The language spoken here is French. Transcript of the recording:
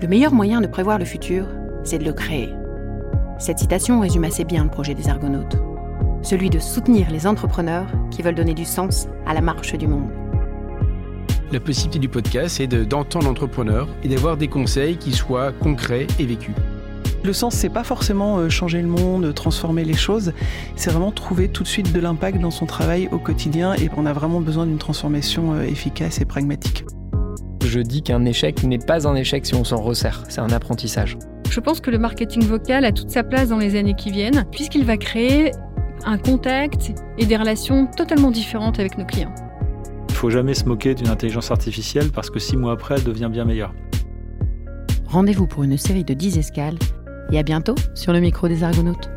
Le meilleur moyen de prévoir le futur, c'est de le créer. Cette citation résume assez bien le projet des Argonautes. Celui de soutenir les entrepreneurs qui veulent donner du sens à la marche du monde. La possibilité du podcast, c'est d'entendre l'entrepreneur et d'avoir des conseils qui soient concrets et vécus. Le sens, c'est pas forcément euh, changer le monde, transformer les choses, c'est vraiment trouver tout de suite de l'impact dans son travail au quotidien et on a vraiment besoin d'une transformation euh, efficace et pragmatique. Je dis qu'un échec n'est pas un échec si on s'en resserre, c'est un apprentissage. Je pense que le marketing vocal a toute sa place dans les années qui viennent, puisqu'il va créer un contact et des relations totalement différentes avec nos clients. Il ne faut jamais se moquer d'une intelligence artificielle parce que six mois après, elle devient bien meilleure. Rendez-vous pour une série de 10 escales et à bientôt sur le micro des Argonautes.